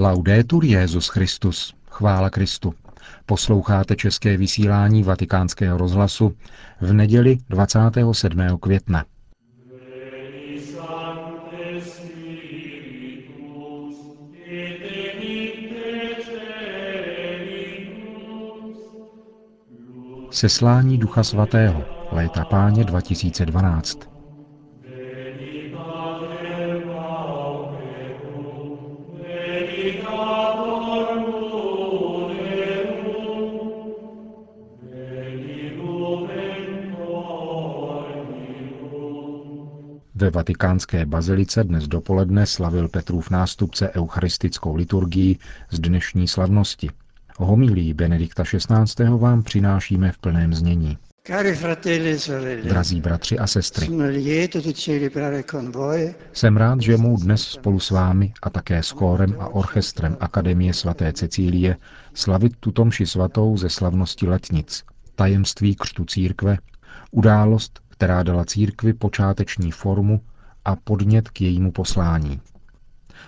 Laudetur Jezus Christus. Chvála Kristu. Posloucháte české vysílání Vatikánského rozhlasu v neděli 27. května. Seslání Ducha Svatého, léta páně 2012. Ve vatikánské bazilice dnes dopoledne slavil Petrův nástupce eucharistickou liturgii z dnešní slavnosti. Homilí Benedikta XVI. vám přinášíme v plném znění. E Drazí bratři a sestry, jsem rád, že mohu dnes spolu s vámi a také s chórem a orchestrem Akademie svaté Cecílie slavit tuto mši svatou ze slavnosti letnic, tajemství křtu církve, událost, která dala církvi počáteční formu a podnět k jejímu poslání.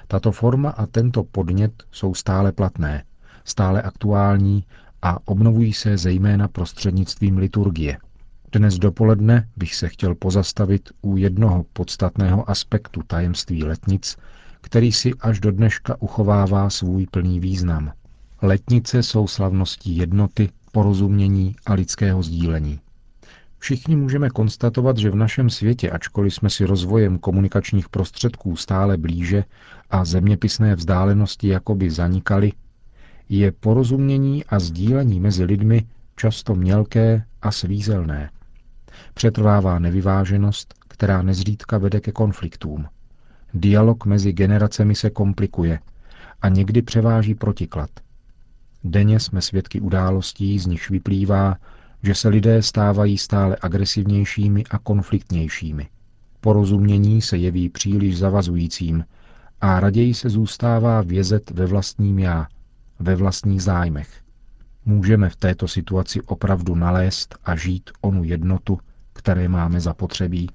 Tato forma a tento podnět jsou stále platné, stále aktuální a obnovují se zejména prostřednictvím liturgie. Dnes dopoledne bych se chtěl pozastavit u jednoho podstatného aspektu tajemství letnic, který si až do dneška uchovává svůj plný význam. Letnice jsou slavností jednoty, porozumění a lidského sdílení. Všichni můžeme konstatovat, že v našem světě, ačkoliv jsme si rozvojem komunikačních prostředků stále blíže a zeměpisné vzdálenosti jakoby zanikaly, je porozumění a sdílení mezi lidmi často mělké a svízelné. Přetrvává nevyváženost, která nezřídka vede ke konfliktům. Dialog mezi generacemi se komplikuje a někdy převáží protiklad. Denně jsme svědky událostí, z nichž vyplývá, že se lidé stávají stále agresivnějšími a konfliktnějšími. Porozumění se jeví příliš zavazujícím a raději se zůstává vězet ve vlastním já, ve vlastních zájmech. Můžeme v této situaci opravdu nalézt a žít onu jednotu, které máme zapotřebí.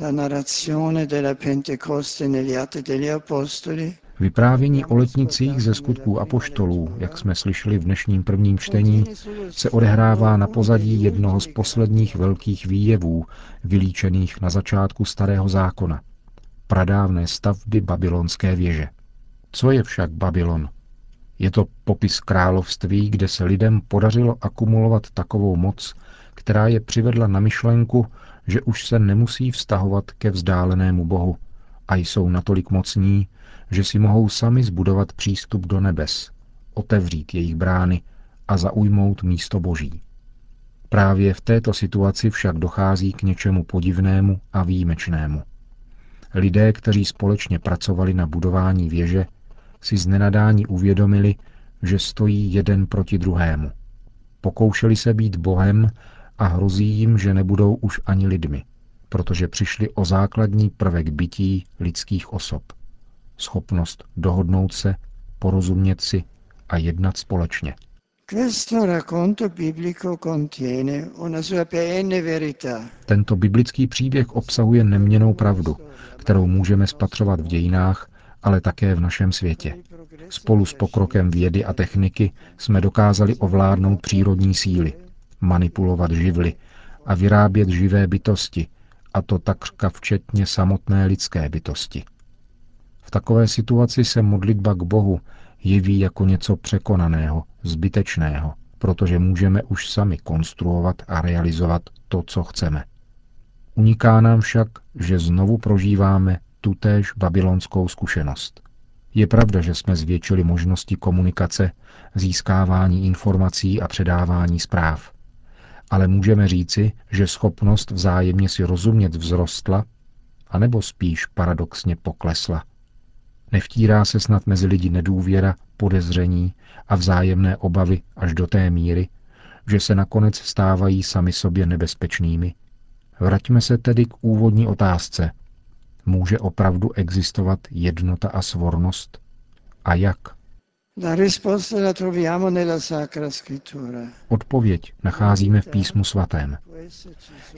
La narrazione della Pentecoste negli Atti degli Apostoli Vyprávění o letnicích ze skutků apoštolů, jak jsme slyšeli v dnešním prvním čtení, se odehrává na pozadí jednoho z posledních velkých výjevů, vylíčených na začátku Starého zákona. Pradávné stavby babylonské věže. Co je však Babylon? Je to popis království, kde se lidem podařilo akumulovat takovou moc, která je přivedla na myšlenku, že už se nemusí vztahovat ke vzdálenému bohu a jsou natolik mocní, že si mohou sami zbudovat přístup do nebes, otevřít jejich brány a zaujmout místo boží. Právě v této situaci však dochází k něčemu podivnému a výjimečnému. Lidé, kteří společně pracovali na budování věže, si z nenadání uvědomili, že stojí jeden proti druhému. Pokoušeli se být Bohem a hrozí jim, že nebudou už ani lidmi, protože přišli o základní prvek bytí lidských osob schopnost dohodnout se, porozumět si a jednat společně. Tento biblický příběh obsahuje neměnou pravdu, kterou můžeme spatřovat v dějinách, ale také v našem světě. Spolu s pokrokem vědy a techniky jsme dokázali ovládnout přírodní síly, manipulovat živly a vyrábět živé bytosti, a to takřka včetně samotné lidské bytosti. V takové situaci se modlitba k Bohu jeví jako něco překonaného, zbytečného, protože můžeme už sami konstruovat a realizovat to, co chceme. Uniká nám však, že znovu prožíváme tutéž babylonskou zkušenost. Je pravda, že jsme zvětšili možnosti komunikace, získávání informací a předávání zpráv. Ale můžeme říci, že schopnost vzájemně si rozumět vzrostla, anebo spíš paradoxně poklesla. Nevtírá se snad mezi lidi nedůvěra, podezření a vzájemné obavy až do té míry, že se nakonec stávají sami sobě nebezpečnými? Vraťme se tedy k úvodní otázce. Může opravdu existovat jednota a svornost? A jak? Odpověď nacházíme v písmu svatém.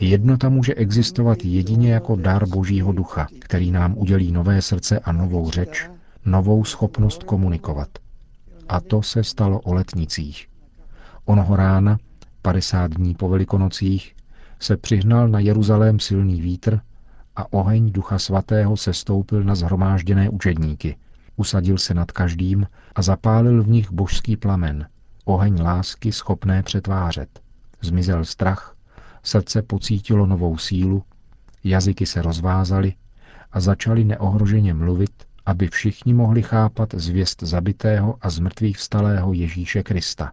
Jednota může existovat jedině jako dar Božího ducha, který nám udělí nové srdce a novou řeč, novou schopnost komunikovat. A to se stalo o letnicích. Onoho rána, 50 dní po velikonocích, se přihnal na Jeruzalém silný vítr a oheň Ducha Svatého se stoupil na zhromážděné učedníky. Usadil se nad každým a zapálil v nich božský plamen, oheň lásky schopné přetvářet. Zmizel strach, srdce pocítilo novou sílu, jazyky se rozvázaly a začali neohroženě mluvit, aby všichni mohli chápat zvěst zabitého a zmrtvých vstalého Ježíše Krista.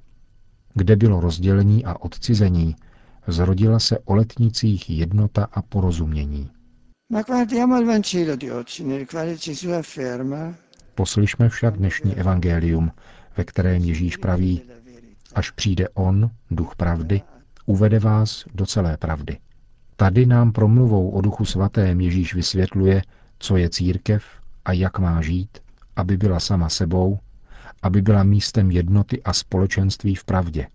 Kde bylo rozdělení a odcizení, zrodila se o letnicích jednota a porozumění. Poslyšme však dnešní evangelium, ve kterém Ježíš praví, až přijde On, duch pravdy, uvede vás do celé pravdy. Tady nám promluvou o duchu svatém Ježíš vysvětluje, co je církev a jak má žít, aby byla sama sebou, aby byla místem jednoty a společenství v pravdě.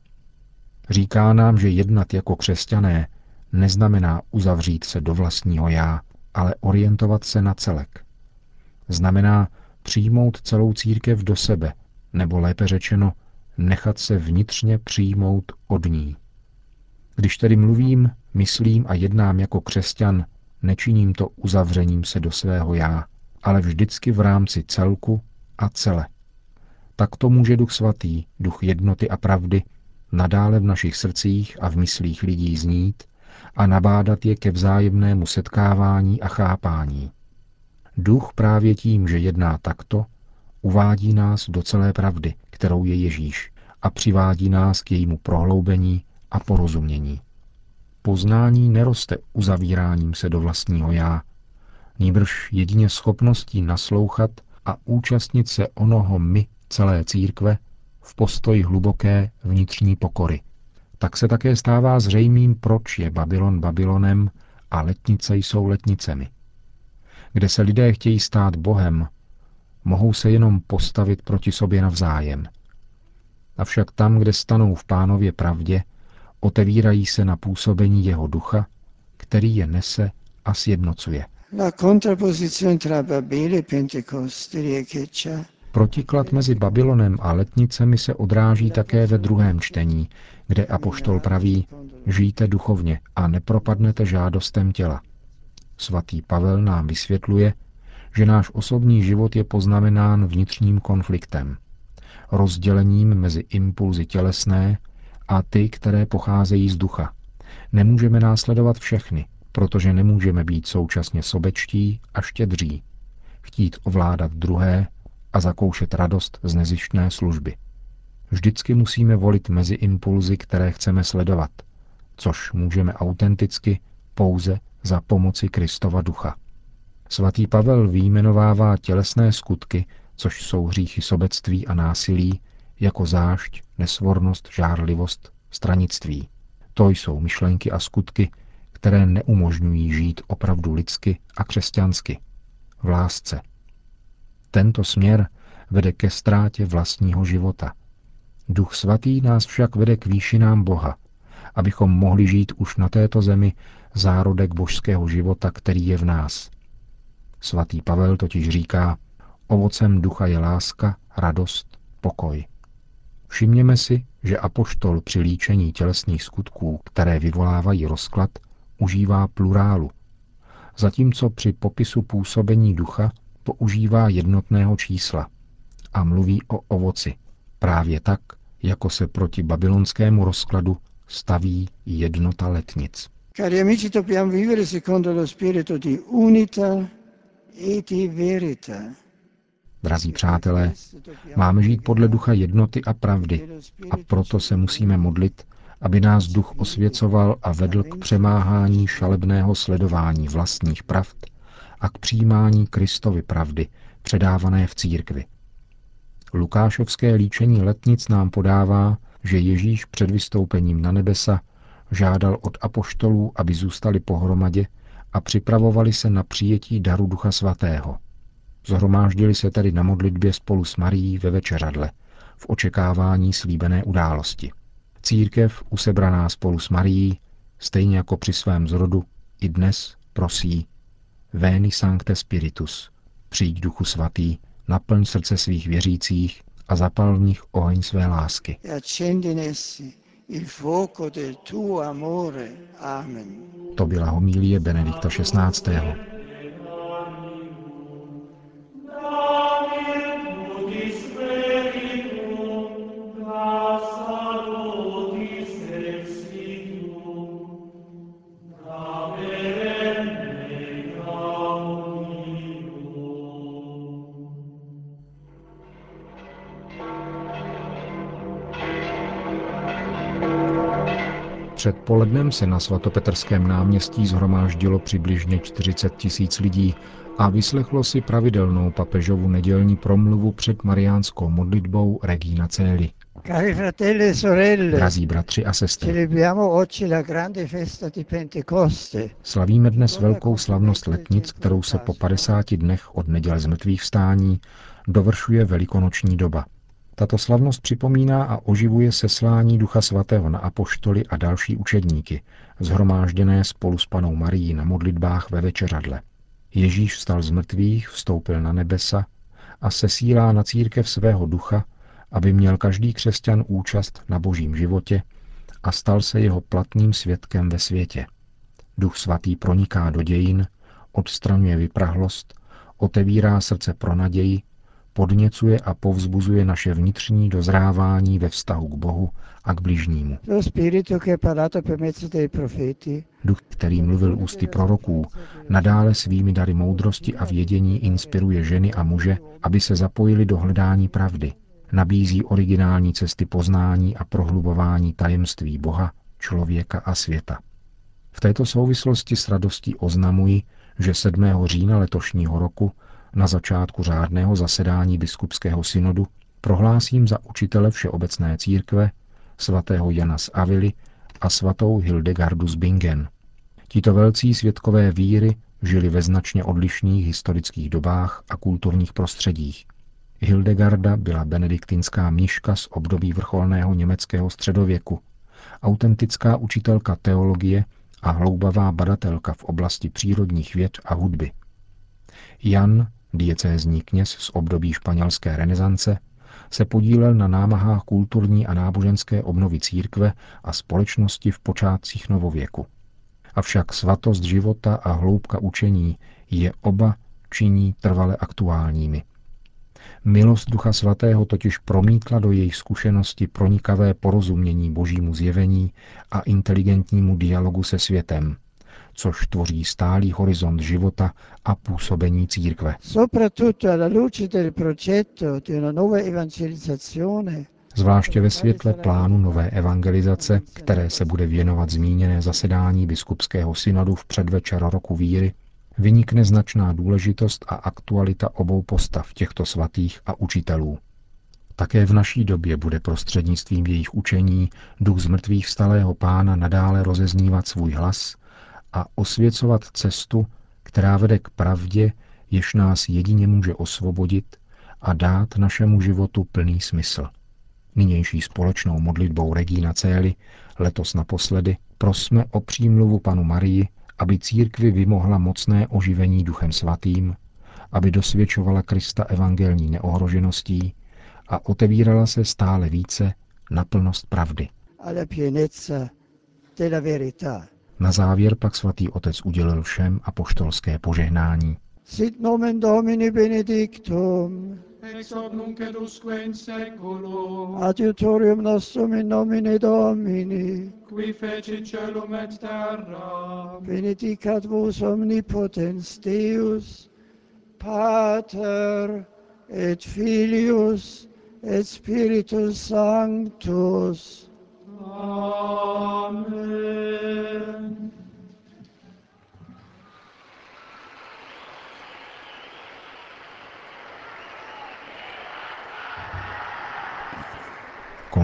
Říká nám, že jednat jako křesťané neznamená uzavřít se do vlastního já, ale orientovat se na celek. Znamená přijmout celou církev do sebe, nebo lépe řečeno, nechat se vnitřně přijmout od ní. Když tedy mluvím, myslím a jednám jako křesťan, nečiním to uzavřením se do svého já, ale vždycky v rámci celku a cele. Tak to může Duch Svatý, Duch jednoty a pravdy, nadále v našich srdcích a v myslích lidí znít a nabádat je ke vzájemnému setkávání a chápání. Duch právě tím, že jedná takto, uvádí nás do celé pravdy, kterou je Ježíš, a přivádí nás k jejímu prohloubení a porozumění. Poznání neroste uzavíráním se do vlastního já, nýbrž jedině schopností naslouchat a účastnit se onoho my celé církve v postoji hluboké vnitřní pokory. Tak se také stává zřejmým, proč je Babylon Babylonem a letnice jsou letnicemi. Kde se lidé chtějí stát Bohem, mohou se jenom postavit proti sobě navzájem. Avšak tam, kde stanou v pánově pravdě, otevírají se na působení jeho ducha, který je nese a sjednocuje. Protiklad mezi Babylonem a letnicemi se odráží také ve druhém čtení, kde apoštol praví, žijte duchovně a nepropadnete žádostem těla. Svatý Pavel nám vysvětluje, že náš osobní život je poznamenán vnitřním konfliktem, rozdělením mezi impulzy tělesné a ty, které pocházejí z ducha. Nemůžeme následovat všechny, protože nemůžeme být současně sobečtí a štědří, chtít ovládat druhé a zakoušet radost z nezištné služby. Vždycky musíme volit mezi impulzy, které chceme sledovat, což můžeme autenticky pouze za pomoci Kristova ducha. Svatý Pavel výjmenovává tělesné skutky, což jsou hříchy sobectví a násilí, jako zášť, nesvornost, žárlivost, stranictví. To jsou myšlenky a skutky, které neumožňují žít opravdu lidsky a křesťansky, v lásce. Tento směr vede ke ztrátě vlastního života. Duch svatý nás však vede k výšinám Boha, abychom mohli žít už na této zemi zárodek božského života, který je v nás. Svatý Pavel totiž říká, ovocem ducha je láska, radost, pokoj. Všimněme si, že apoštol při líčení tělesných skutků, které vyvolávají rozklad, užívá plurálu, zatímco při popisu působení ducha používá jednotného čísla a mluví o ovoci, právě tak, jako se proti babylonskému rozkladu staví jednota letnic. Cari amici, dobbiamo vivere secondo lo spirito di unità e di verità. Drazí přátelé, máme žít podle ducha jednoty a pravdy a proto se musíme modlit, aby nás duch osvěcoval a vedl k přemáhání šalebného sledování vlastních pravd a k přijímání Kristovy pravdy, předávané v církvi. Lukášovské líčení letnic nám podává, že Ježíš před vystoupením na nebesa žádal od apoštolů, aby zůstali pohromadě a připravovali se na přijetí daru Ducha Svatého – Zhromáždili se tedy na modlitbě spolu s Marií ve večeřadle, v očekávání slíbené události. Církev, usebraná spolu s Marií, stejně jako při svém zrodu, i dnes prosí Veni Sancte Spiritus, přijď Duchu Svatý naplň srdce svých věřících a zapal v nich oheň své lásky. To byla homílie Benedikta XVI. Předpolednem se na svatopetrském náměstí zhromáždilo přibližně 40 tisíc lidí a vyslechlo si pravidelnou papežovu nedělní promluvu před mariánskou modlitbou Regina Celi. E Drazí bratři a sestry, slavíme dnes velkou slavnost letnic, kterou se po 50 dnech od neděle zmrtvých vstání dovršuje velikonoční doba. Tato slavnost připomíná a oživuje seslání Ducha Svatého na apoštoly a další učedníky, zhromážděné spolu s panou Marií na modlitbách ve večeřadle. Ježíš vstal z mrtvých, vstoupil na nebesa a sesílá na církev svého ducha, aby měl každý křesťan účast na božím životě a stal se jeho platným svědkem ve světě. Duch svatý proniká do dějin, odstraňuje vyprahlost, otevírá srdce pro naději, podněcuje a povzbuzuje naše vnitřní dozrávání ve vztahu k Bohu a k bližnímu. Profeti Duch, který mluvil ústy proroků, nadále svými dary moudrosti a vědění inspiruje ženy a muže, aby se zapojili do hledání pravdy. Nabízí originální cesty poznání a prohlubování tajemství Boha, člověka a světa. V této souvislosti s radostí oznamuji, že 7. října letošního roku na začátku řádného zasedání biskupského synodu prohlásím za učitele Všeobecné církve svatého Jana z Avily a svatou Hildegardu z Bingen. Tito velcí světkové víry žili ve značně odlišných historických dobách a kulturních prostředích. Hildegarda byla benediktinská mniška z období vrcholného německého středověku, autentická učitelka teologie a hloubavá badatelka v oblasti přírodních věd a hudby. Jan, diecézní kněz z období španělské renesance, se podílel na námahách kulturní a náboženské obnovy církve a společnosti v počátcích novověku. Avšak svatost života a hloubka učení je oba činí trvale aktuálními. Milost Ducha Svatého totiž promítla do jejich zkušenosti pronikavé porozumění božímu zjevení a inteligentnímu dialogu se světem, což tvoří stálý horizont života a působení církve. Zvláště ve světle plánu nové evangelizace, které se bude věnovat zmíněné zasedání biskupského synodu v předvečer roku víry, vynikne značná důležitost a aktualita obou postav těchto svatých a učitelů. Také v naší době bude prostřednictvím jejich učení duch zmrtvých vstalého pána nadále rozeznívat svůj hlas a osvěcovat cestu, která vede k pravdě, jež nás jedině může osvobodit a dát našemu životu plný smysl. Nynější společnou modlitbou Regína Cély, letos naposledy, prosme o přímluvu panu Marii, aby církvi vymohla mocné oživení duchem svatým, aby dosvědčovala Krista evangelní neohrožeností a otevírala se stále více na plnost pravdy. alla pienezza della verità. Na závěr pak svatý otec udělil všem apoštolské požehnání. Sit nomen Domini benedictum, ex hoc nunc et usque in seculum, adiutorium nostrum in nomine Domini, qui fecit celum et terra, benedicat vos omnipotens Deus, Pater et Filius et Spiritus Sanctus. Amen.